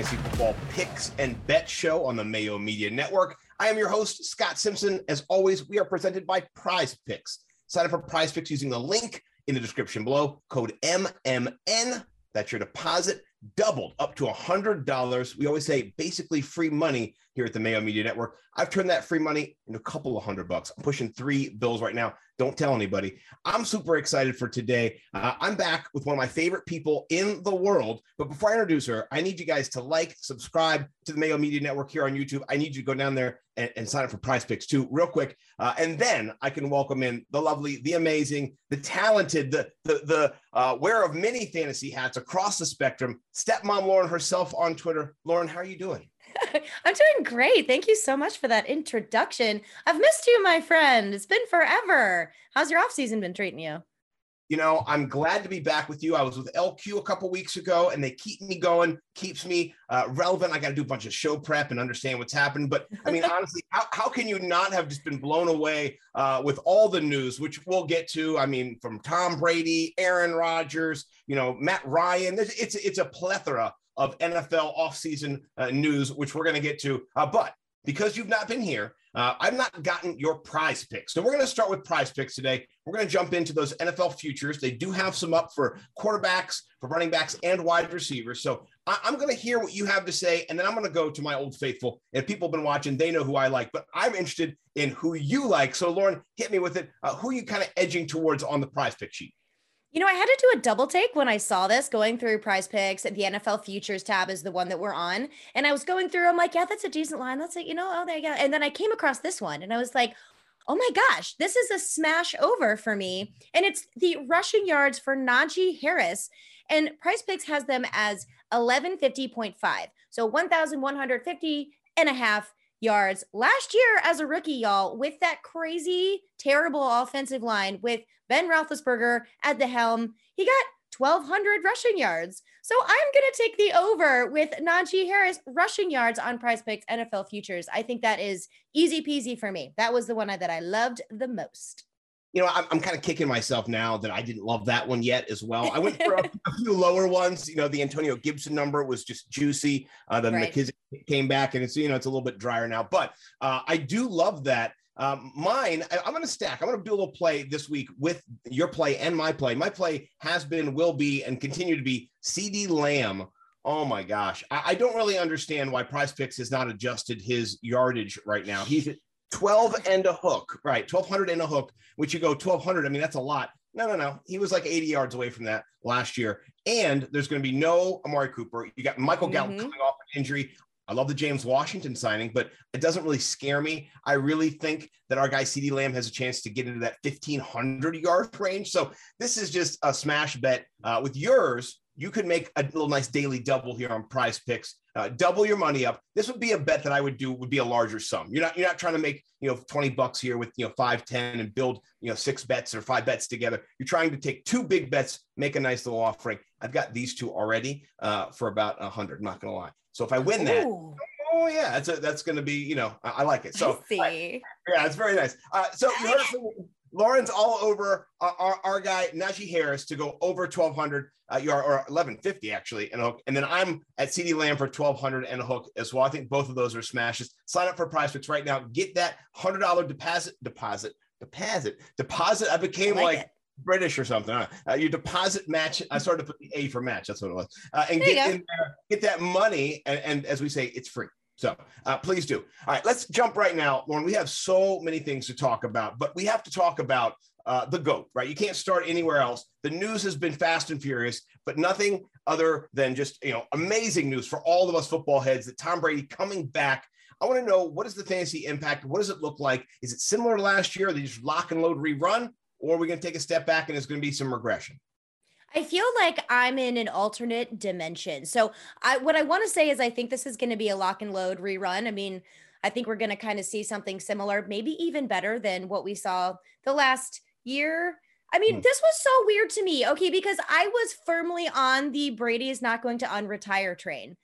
Fantasy Football Picks and Bet Show on the Mayo Media Network. I am your host, Scott Simpson. As always, we are presented by Prize Picks. Sign up for Prize Picks using the link in the description below. Code MMN. That's your deposit doubled up to $100. We always say basically free money here at the Mayo Media Network. I've turned that free money into a couple of hundred bucks. I'm pushing three bills right now. Don't tell anybody. I'm super excited for today. Uh, I'm back with one of my favorite people in the world. But before I introduce her, I need you guys to like, subscribe to the Mayo Media Network here on YouTube. I need you to go down there and, and sign up for Prize Picks too, real quick. Uh, and then I can welcome in the lovely, the amazing, the talented, the the the uh, wearer of many fantasy hats across the spectrum, stepmom Lauren herself on Twitter. Lauren, how are you doing? I'm doing great. Thank you so much for that introduction. I've missed you, my friend. It's been forever. How's your off season been treating you? You know, I'm glad to be back with you. I was with LQ a couple weeks ago, and they keep me going, keeps me uh, relevant. I got to do a bunch of show prep and understand what's happened. But I mean, honestly, how, how can you not have just been blown away uh, with all the news, which we'll get to? I mean, from Tom Brady, Aaron Rodgers, you know, Matt Ryan. It's it's a plethora of NFL offseason uh, news, which we're going to get to. Uh, but because you've not been here, uh, I've not gotten your prize picks. So we're going to start with prize picks today. We're going to jump into those NFL futures. They do have some up for quarterbacks, for running backs, and wide receivers. So I- am going to hear what you have to say, and then I'm going to go to my old faithful. If people have been watching, they know who I like, but I'm interested in who you like. So Lauren, hit me with it. Uh, who are you kind of edging towards on the prize pick sheet? You know, I had to do a double take when I saw this going through prize picks. The NFL futures tab is the one that we're on. And I was going through, I'm like, yeah, that's a decent line. That's it, you know, oh, there you go. And then I came across this one and I was like, oh my gosh, this is a smash over for me. And it's the rushing yards for Najee Harris. And prize picks has them as 1150.5. So 1,150 and a half yards last year as a rookie, y'all, with that crazy, terrible offensive line with Ben Roethlisberger at the helm. He got 1,200 rushing yards. So I'm going to take the over with Najee Harris rushing yards on prize picks NFL futures. I think that is easy peasy for me. That was the one that I loved the most you know, I'm, I'm kind of kicking myself now that I didn't love that one yet as well. I went for a, a few lower ones. You know, the Antonio Gibson number was just juicy. Uh, the right. McKissic came back, and it's you know it's a little bit drier now. But uh, I do love that. Um, mine, I, am going to stack. I'm going to do a little play this week with your play and my play. My play has been, will be, and continue to be CeeDee Lamb. Oh my gosh. I, I, don't really understand why Prize Picks has not adjusted his yardage right now. He's 12 and a hook, right? 1200 and a hook, which you go 1200. I mean, that's a lot. No, no, no. He was like 80 yards away from that last year. And there's going to be no Amari Cooper. You got Michael Gallup mm-hmm. coming off an injury. I love the James Washington signing, but it doesn't really scare me. I really think that our guy CeeDee Lamb has a chance to get into that 1500 yard range. So this is just a smash bet. Uh, with yours, you could make a little nice daily double here on prize picks uh, double your money up. This would be a bet that I would do would be a larger sum. You're not you're not trying to make you know 20 bucks here with you know five, 10 and build you know six bets or five bets together. You're trying to take two big bets, make a nice little offering. I've got these two already uh, for about a hundred. Not gonna lie. So if I win that, Ooh. oh yeah, that's a, that's gonna be you know I, I like it. So I, yeah, it's very nice. Uh, so you heard from Lauren's all over our, our, our, guy Najee Harris to go over 1200 uh, yard or 1150 actually and hook, and then I'm at CeeDee Lamb for 1200 and a hook as well. I think both of those are smashes. Sign up for Prize Picks right now. Get that hundred dollar deposit deposit deposit deposit. I became I like, like British or something. Uh, your deposit match. I started to put the A for match. That's what it was. Uh, and get in there, get that money, and, and as we say, it's free. So uh, please do. All right, let's jump right now, Lauren. We have so many things to talk about, but we have to talk about uh, the GOAT, right? You can't start anywhere else. The news has been fast and furious, but nothing other than just, you know, amazing news for all of us football heads that Tom Brady coming back. I want to know what is the fantasy impact? What does it look like? Is it similar to last year? Are they just lock and load rerun? Or are we going to take a step back and there's going to be some regression? I feel like I'm in an alternate dimension. So I what I want to say is I think this is going to be a lock and load rerun. I mean, I think we're going to kind of see something similar, maybe even better than what we saw the last year. I mean, hmm. this was so weird to me. Okay, because I was firmly on the Brady is not going to unretire train.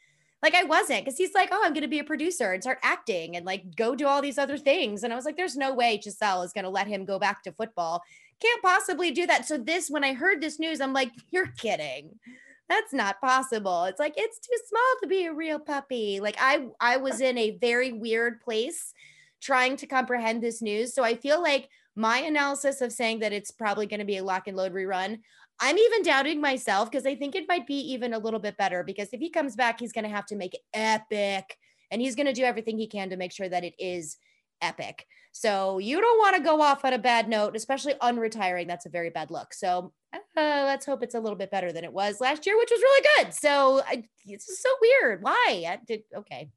Like I wasn't because he's like, oh, I'm going to be a producer and start acting and like go do all these other things. And I was like, there's no way Gisele is going to let him go back to football can't possibly do that. So this, when I heard this news, I'm like, you're kidding. that's not possible. It's like it's too small to be a real puppy. Like I I was in a very weird place trying to comprehend this news. So I feel like my analysis of saying that it's probably going to be a lock and load rerun, I'm even doubting myself because I think it might be even a little bit better because if he comes back, he's going to have to make it epic and he's going to do everything he can to make sure that it is epic. So you don't want to go off on a bad note, especially unretiring. That's a very bad look. So uh, let's hope it's a little bit better than it was last year, which was really good. So I, it's so weird. Why? I did okay.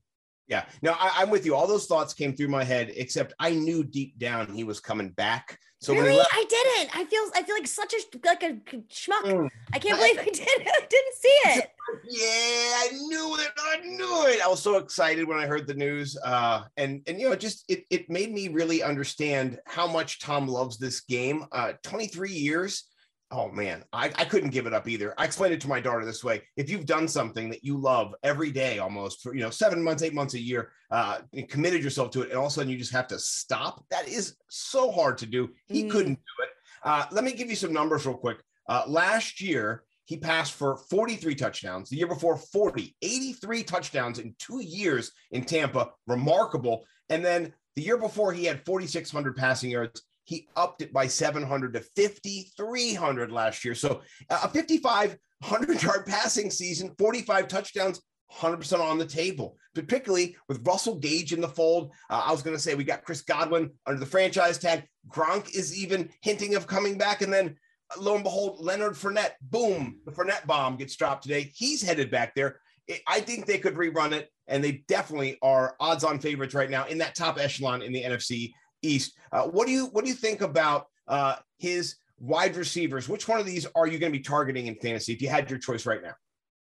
Yeah, no, I, am with you. All those thoughts came through my head, except I knew deep down he was coming back. So really, left- I didn't. I feel, I feel like such a like a schmuck. Mm. I can't believe I, did. I didn't see it. Yeah, I knew it. I knew it. I was so excited when I heard the news, uh, and and you know, just it it made me really understand how much Tom loves this game. Uh, 23 years oh man, I, I couldn't give it up either. I explained it to my daughter this way: if you've done something that you love every day, almost for you know seven months, eight months a year, uh, and committed yourself to it, and all of a sudden you just have to stop, that is so hard to do. He mm. couldn't do it. Uh, let me give you some numbers real quick. Uh, last year, he passed for 43 touchdowns. The year before, 40, 83 touchdowns in two years in Tampa. Remarkable. And then the year before, he had 4,600 passing yards. He upped it by 700 to 5,300 last year. So a 5,500 yard passing season, 45 touchdowns, 100% on the table, particularly with Russell Gage in the fold. Uh, I was going to say we got Chris Godwin under the franchise tag. Gronk is even hinting of coming back. And then lo and behold, Leonard Fournette, boom, the Fournette bomb gets dropped today. He's headed back there. I think they could rerun it, and they definitely are odds on favorites right now in that top echelon in the NFC. East. Uh, what do you what do you think about uh, his wide receivers? Which one of these are you going to be targeting in fantasy if you had your choice right now?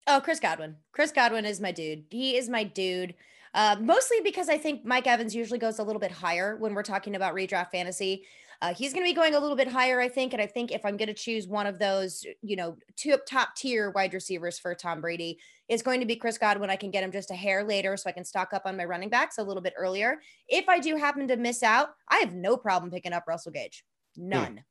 Oh, Chris Godwin. Chris Godwin is my dude. He is my dude. Uh, mostly because I think Mike Evans usually goes a little bit higher when we're talking about redraft fantasy. Uh, he's going to be going a little bit higher, I think. And I think if I'm going to choose one of those, you know, two top tier wide receivers for Tom Brady, is going to be Chris Godwin. I can get him just a hair later so I can stock up on my running backs a little bit earlier. If I do happen to miss out, I have no problem picking up Russell Gage. Hmm. None. Mm.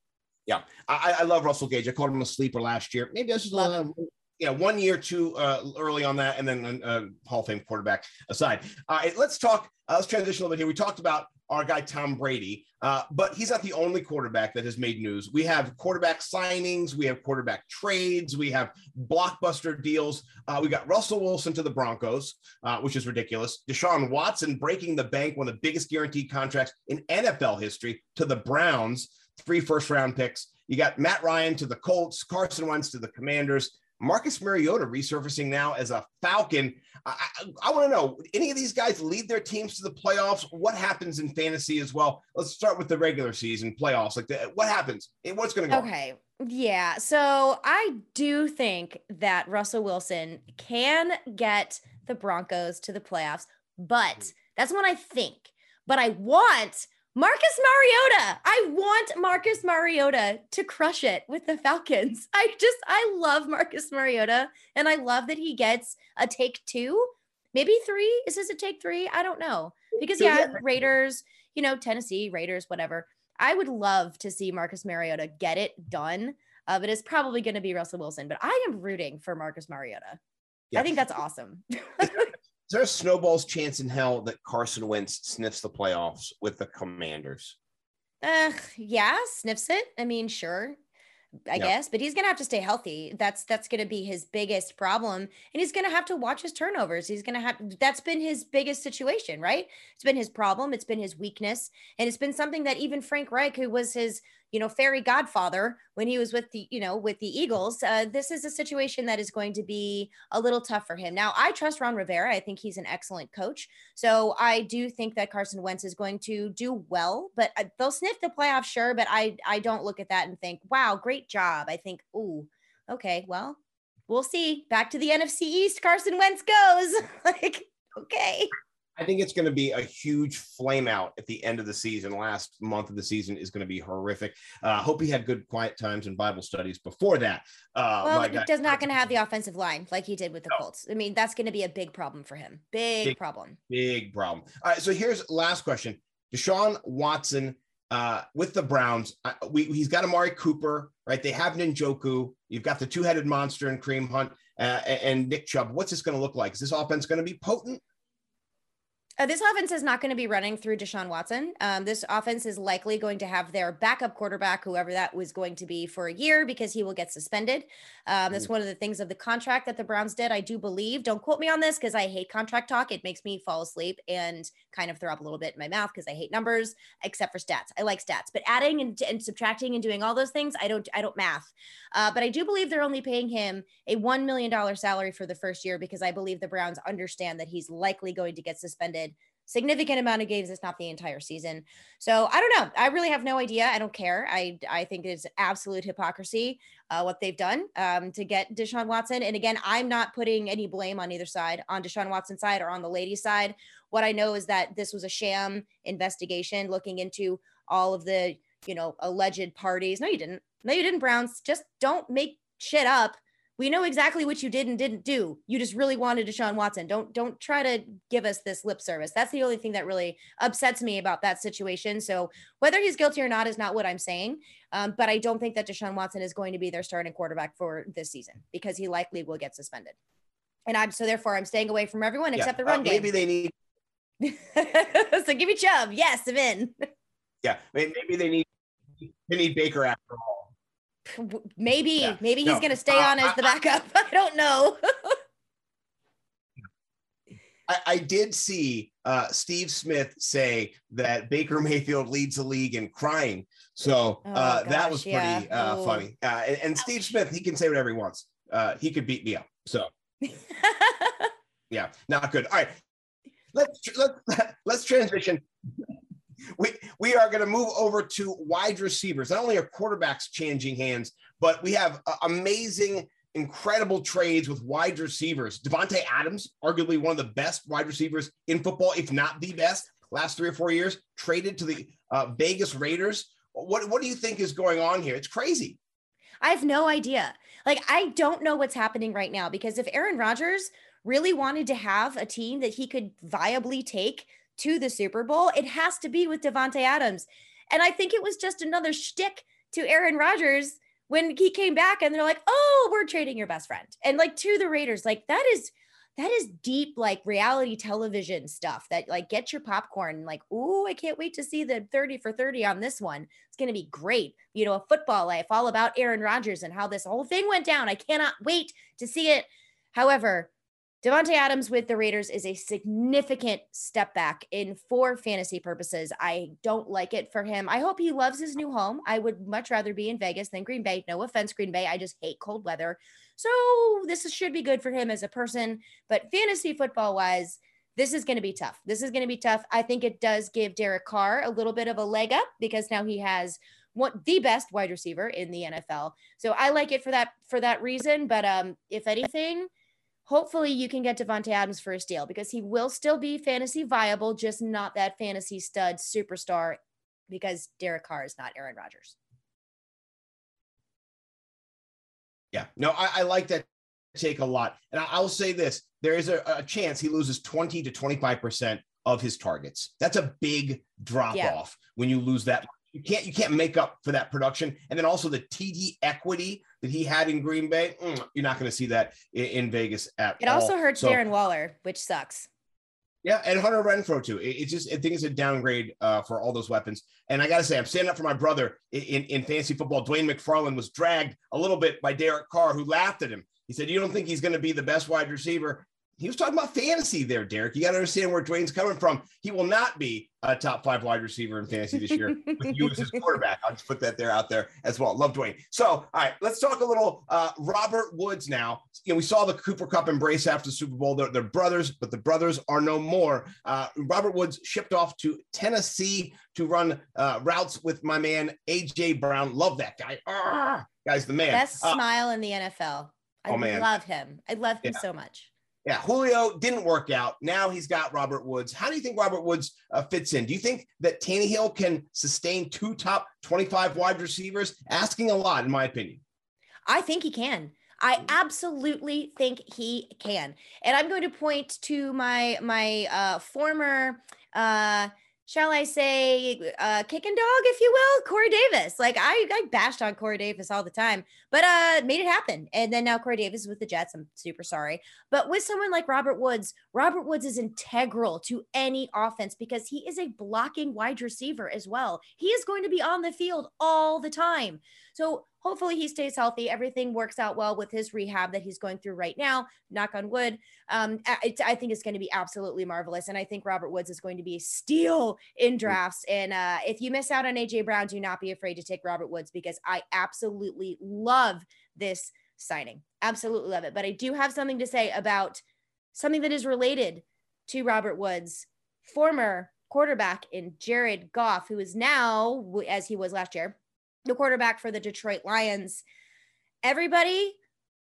Yeah, I, I, love Russell Gage. I called him a sleeper last year. Maybe that's just a yeah, one year too uh, early on that, and then uh, Hall of Fame quarterback aside. All right, let's talk. Uh, let's transition a little bit here. We talked about our guy Tom Brady, uh, but he's not the only quarterback that has made news. We have quarterback signings, we have quarterback trades, we have blockbuster deals. Uh, we got Russell Wilson to the Broncos, uh, which is ridiculous. Deshaun Watson breaking the bank, one of the biggest guaranteed contracts in NFL history, to the Browns, three first round picks. You got Matt Ryan to the Colts, Carson Wentz to the Commanders. Marcus Mariota resurfacing now as a Falcon. I, I, I want to know any of these guys lead their teams to the playoffs? What happens in fantasy as well? Let's start with the regular season playoffs. Like, the, what happens? What's going to go? Okay. Yeah. So I do think that Russell Wilson can get the Broncos to the playoffs, but hmm. that's what I think. But I want Marcus Mariota. I want Marcus Mariota to crush it with the Falcons. I just, I love Marcus Mariota and I love that he gets a take two, maybe three. Is this a take three? I don't know. Because, yeah, Raiders, you know, Tennessee, Raiders, whatever. I would love to see Marcus Mariota get it done, uh, but it's probably going to be Russell Wilson. But I am rooting for Marcus Mariota. Yeah. I think that's awesome. Is there a snowball's chance in hell that Carson Wentz sniffs the playoffs with the Commanders? Uh, yeah, sniffs it. I mean, sure. I yeah. guess, but he's gonna have to stay healthy. That's that's gonna be his biggest problem, and he's gonna have to watch his turnovers. He's gonna have that's been his biggest situation, right? It's been his problem. It's been his weakness, and it's been something that even Frank Reich, who was his you know, fairy godfather when he was with the, you know, with the Eagles. Uh, this is a situation that is going to be a little tough for him. Now, I trust Ron Rivera. I think he's an excellent coach. So I do think that Carson Wentz is going to do well, but uh, they'll sniff the playoffs, sure. But I, I don't look at that and think, wow, great job. I think, ooh, okay, well, we'll see. Back to the NFC East, Carson Wentz goes. like, okay. I think it's going to be a huge flame out at the end of the season. Last month of the season is going to be horrific. Uh, hope he had good quiet times and Bible studies before that. Uh, well, he does not going to have the offensive line like he did with the no. Colts. I mean, that's going to be a big problem for him. Big, big problem. Big problem. All right. So here's last question: Deshaun Watson uh, with the Browns. Uh, we, he's got Amari Cooper, right? They have Njoku. You've got the two-headed monster and Kareem Hunt. uh, and Nick Chubb. What's this going to look like? Is this offense going to be potent? Uh, this offense is not going to be running through Deshaun Watson. Um, this offense is likely going to have their backup quarterback, whoever that was going to be, for a year because he will get suspended. Um, that's mm-hmm. one of the things of the contract that the Browns did. I do believe. Don't quote me on this because I hate contract talk. It makes me fall asleep and kind of throw up a little bit in my mouth because I hate numbers, except for stats. I like stats, but adding and, and subtracting and doing all those things, I don't. I don't math. Uh, but I do believe they're only paying him a one million dollar salary for the first year because I believe the Browns understand that he's likely going to get suspended significant amount of games. It's not the entire season. So I don't know. I really have no idea. I don't care. I I think it's absolute hypocrisy uh, what they've done um, to get Deshaun Watson. And again, I'm not putting any blame on either side, on Deshaun Watson's side or on the ladies' side. What I know is that this was a sham investigation looking into all of the you know alleged parties. No, you didn't. No, you didn't. Browns just don't make shit up we know exactly what you did and didn't do. You just really wanted Deshaun Watson. Don't don't try to give us this lip service. That's the only thing that really upsets me about that situation. So whether he's guilty or not is not what I'm saying. Um, but I don't think that Deshaun Watson is going to be their starting quarterback for this season because he likely will get suspended. And I'm so therefore I'm staying away from everyone except yeah. the run uh, maybe game. Maybe they need. so give me Chubb. Yes, I'm in. yeah, maybe they need they need Baker after all maybe yeah. maybe he's no. going to stay uh, on as the backup. I, I don't know. I, I, did see uh, Steve Smith say that Baker Mayfield leads the league in crying. So oh, uh, gosh, that was pretty yeah. Uh, funny. Uh, and, and, Steve Smith, he can say whatever he wants. Uh, he could beat me up. So yeah, not good. All right. Let's let's let's transition we we are going to move over to wide receivers. Not only are quarterbacks changing hands, but we have uh, amazing, incredible trades with wide receivers. Davante Adams, arguably one of the best wide receivers in football, if not the best, last three or four years, traded to the uh, Vegas Raiders. What what do you think is going on here? It's crazy. I have no idea. Like I don't know what's happening right now because if Aaron Rodgers really wanted to have a team that he could viably take to the Super Bowl, it has to be with Davante Adams. And I think it was just another shtick to Aaron Rodgers when he came back and they're like, oh, we're trading your best friend. And like to the Raiders, like that is that is deep like reality television stuff that like get your popcorn like oh i can't wait to see the 30 for 30 on this one it's going to be great you know a football life all about aaron rodgers and how this whole thing went down i cannot wait to see it however Davante Adams with the Raiders is a significant step back in for fantasy purposes. I don't like it for him. I hope he loves his new home. I would much rather be in Vegas than Green Bay. No offense, Green Bay. I just hate cold weather. So this should be good for him as a person. But fantasy football wise, this is going to be tough. This is going to be tough. I think it does give Derek Carr a little bit of a leg up because now he has what the best wide receiver in the NFL. So I like it for that for that reason. But um, if anything hopefully you can get Davante Adams for a steal because he will still be fantasy viable, just not that fantasy stud superstar because Derek Carr is not Aaron Rodgers. Yeah, no, I, I like that take a lot. And I, will say this there is a, a, chance he loses 20 to 25% of his targets. That's a big drop yeah. off when you lose that. You can't you can't make up for that production. And then also the TD equity that he had in Green Bay, mm, you're not going to see that in, in, Vegas at it all. It also hurts so, Darren Waller, which sucks. Yeah, and Hunter Renfrow too. It, it's just I think it's a downgrade uh, for all those weapons. And I got to say, I'm standing up for my brother in, in, in fantasy football. Dwain McFarland was dragged a little bit by Derek Carr, who laughed at him. He said, "You don't think he's going to be the best wide receiver?" He was talking about fantasy there, Derek. You got to understand where Dwain's coming from. He will not be a top five wide receiver in fantasy this year with you as his quarterback. I'll just put that there out there as well. Love Dwain. So, all right, let's talk a little uh, Robert Woods now. You know, we saw the Cooper Kupp embrace after the Super Bowl. They're, they're brothers, but the brothers are no more. Uh, Robert Woods shipped off to Tennessee to run uh, routes with my man AJ Brown. Love that guy. Ah, guy's the man. Best uh, smile in the NFL. I oh, man. love him. I love him yeah. so much. Yeah, Julio didn't work out. Now he's got Robert Woods. How do you think Robert Woods uh, fits in? Do you think that Tannehill can sustain two top 25 wide receivers? Asking a lot, in my opinion. I think he can. I absolutely think he can. And I'm going to point to my my uh, former uh, shall I say, uh, kicking dog, if you will, Corey Davis. Like I, I bashed on Corey Davis all the time, but uh, made it happen. And then now Corey Davis is with the Jets. I'm super sorry, but with someone like Robert Woods, Robert Woods is integral to any offense because he is a blocking wide receiver as well. He is going to be on the field all the time. So hopefully he stays healthy. Everything works out well with his rehab that he's going through right now. Knock on wood. Um, I, I think it's going to be absolutely marvelous. And I think Robert Woods is going to be a steal in mm. drafts. And uh, if you miss out on AJ Brown, do not be afraid to take Robert Woods because I absolutely love this signing. Absolutely love it. But I do have something to say about something that is related to Robert Woods, former quarterback in Jared Goff, who is now, as he was last year, the quarterback for the Detroit Lions. Everybody,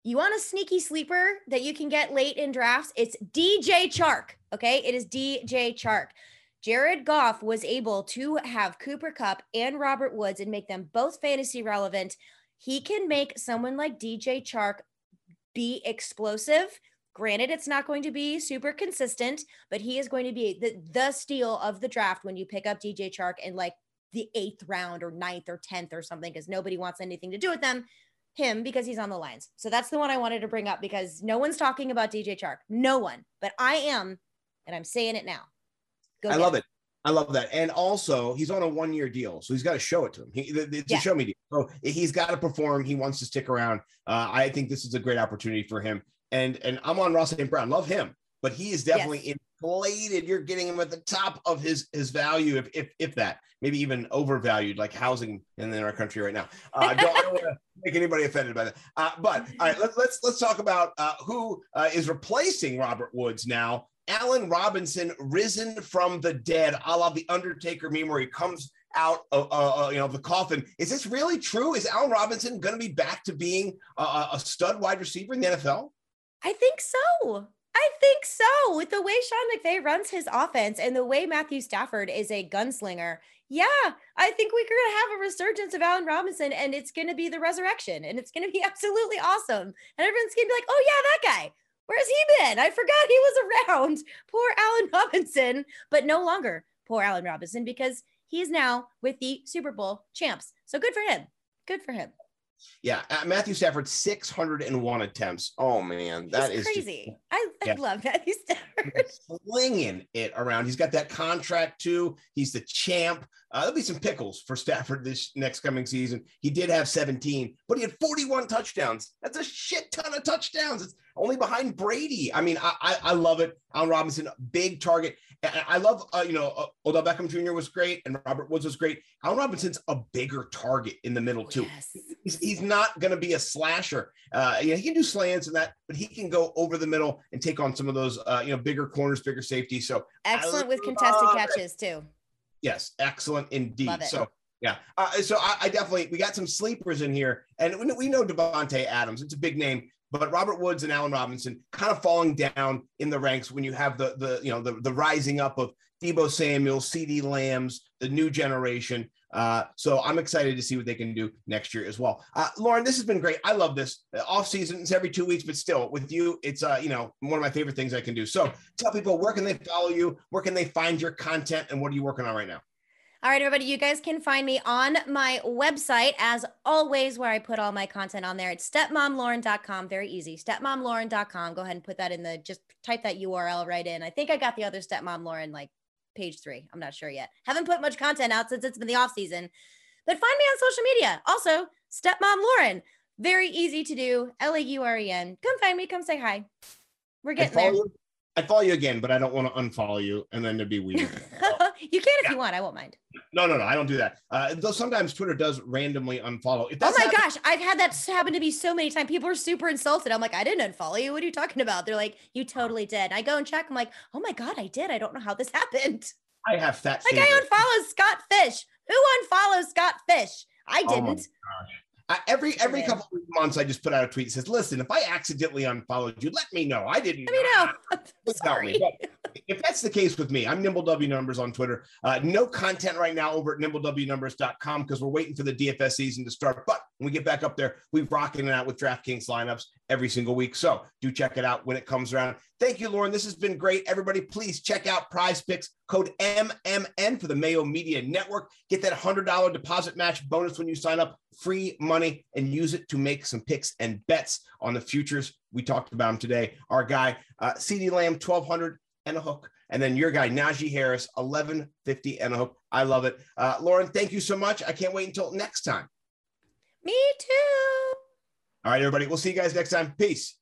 you want a sneaky sleeper that you can get late in drafts? It's DJ Chark. Okay. It is DJ Chark. Jared Goff was able to have Cooper Kupp and Robert Woods and make them both fantasy relevant. He can make someone like DJ Chark be explosive. Granted, it's not going to be super consistent, but he is going to be the, the steal of the draft when you pick up DJ Chark and like the eighth round or ninth or 10th or something because nobody wants anything to do with them. Him because he's on the lines. So that's the one I wanted to bring up because no one's talking about DJ Chark. No one, but I am, and I'm saying it now. Go I love it. I love that. And also, he's on a one year deal. So he's got to show it to him. He, it's yeah. a show me deal. So he's got to perform. He wants to stick around. Uh, I think this is a great opportunity for him. And and I'm on Ross St. Brown. Love him, but he is definitely yes. inflated. You're getting him at the top of his his value, if if, if that maybe even overvalued, like housing in, in our country right now. Uh, I don't, don't want to make anybody offended by that. Uh, but all right, let's let's let's talk about uh, who uh, is replacing Robert Woods now. Allen Robinson, risen from the dead, a la the Undertaker meme, where he comes out of uh, uh, you know the coffin. Is this really true? Is Allen Robinson going to be back to being a, a stud wide receiver in the NFL? I think so. I think so. With the way Sean McVay runs his offense and the way Matthew Stafford is a gunslinger, yeah, I think we're going to have a resurgence of Allen Robinson and it's going to be the resurrection and it's going to be absolutely awesome. And everyone's going to be like, oh, yeah, that guy. Where's he been? I forgot he was around. Poor Allen Robinson, but no longer poor Allen Robinson because he's now with the Super Bowl champs. So good for him. Good for him. Yeah, uh, Matthew Stafford, 601 attempts. Oh man, that He's is crazy. Just, I, I yeah. love Matthew Stafford. Slinging it around. He's got that contract too. He's the champ. Uh, there'll be some pickles for Stafford this next coming season. He did have 17, but he had 41 touchdowns. That's a shit ton of touchdowns. It's only behind Brady. I mean, I I, I love it. Allen Robinson, big target. I love, uh, you know, uh, Odell Beckham Jr. was great and Robert Woods was great. Allen Robinson's a bigger target in the middle too. Yes. He's, he's not going to be a slasher. Uh, you know, he can do slants and that, but he can go over the middle and take on some of those, uh, you know, bigger corners, bigger safety. So excellent with contested catches it. too. Yes, excellent indeed. So yeah. Uh, so I, I, definitely we got some sleepers in here, and we, we know Davante Adams. It's a big name, but Robert Woods and Allen Robinson kind of falling down in the ranks when you have the the you know the the rising up of Deebo Samuel, CeeDee Lambs, the new generation. Uh, so I'm excited to see what they can do next year as well. Uh, Lauren, this has been great. I love this uh, off season. It's every two weeks, but still with you, it's uh, you know one of my favorite things I can do. So tell people where can they follow you, where can they find your content, and what are you working on right now? All right, everybody, you guys can find me on my website as always, where I put all my content on there. It's stepmomlauren.com. Very easy. Stepmomlauren.com. Go ahead and put that in the just type that URL right in. I think I got the other stepmom Lauren like page three. I'm not sure yet. Haven't put much content out since it's been the off season. But find me on social media. Also, stepmom Lauren. Very easy to do. L A U R E N. Come find me. Come say hi. We're getting there. You, I follow you again, but I don't want to unfollow you, and then it'd be weird. you can if yeah. you want. I won't mind. No, no, no. I don't do that. Uh, though sometimes Twitter does randomly unfollow. oh my gosh, I've had that happen to me so many times. People are super insulted. I'm like, I didn't unfollow you. What are you talking about? They're like, you totally did. I go and check. I'm like, oh my god, I did. I don't know how this happened. I have fat. Like I unfollow Scott Fish. Who unfollows Scott Fish? I oh didn't. Oh I, every every couple of months, I just put out a tweet that says, "Listen, if I accidentally unfollowed you, let me know. I didn't. Let me know. Sorry. if that's the case with me, I'm Nimble W Numbers on Twitter. Uh, no content right now over at nimblewnumbers.com because we're waiting for the DFS season to start. But when we get back up there, we're rocking it out with DraftKings lineups every single week. So do check it out when it comes around. Thank you, Lauren. This has been great. Everybody, please check out Prize Picks code MMN for the Mayo Media Network. Get that $100 deposit match bonus when you sign up, free money, and use it to make some picks and bets on the futures. We talked about them today. Our guy, uh, CeeDee Lamb, 1200 and a hook. And then your guy, Najee Harris, 1150 and a hook. I love it. Uh, Lauren, thank you so much. I can't wait until next time. Me too. All right, everybody. We'll see you guys next time. Peace.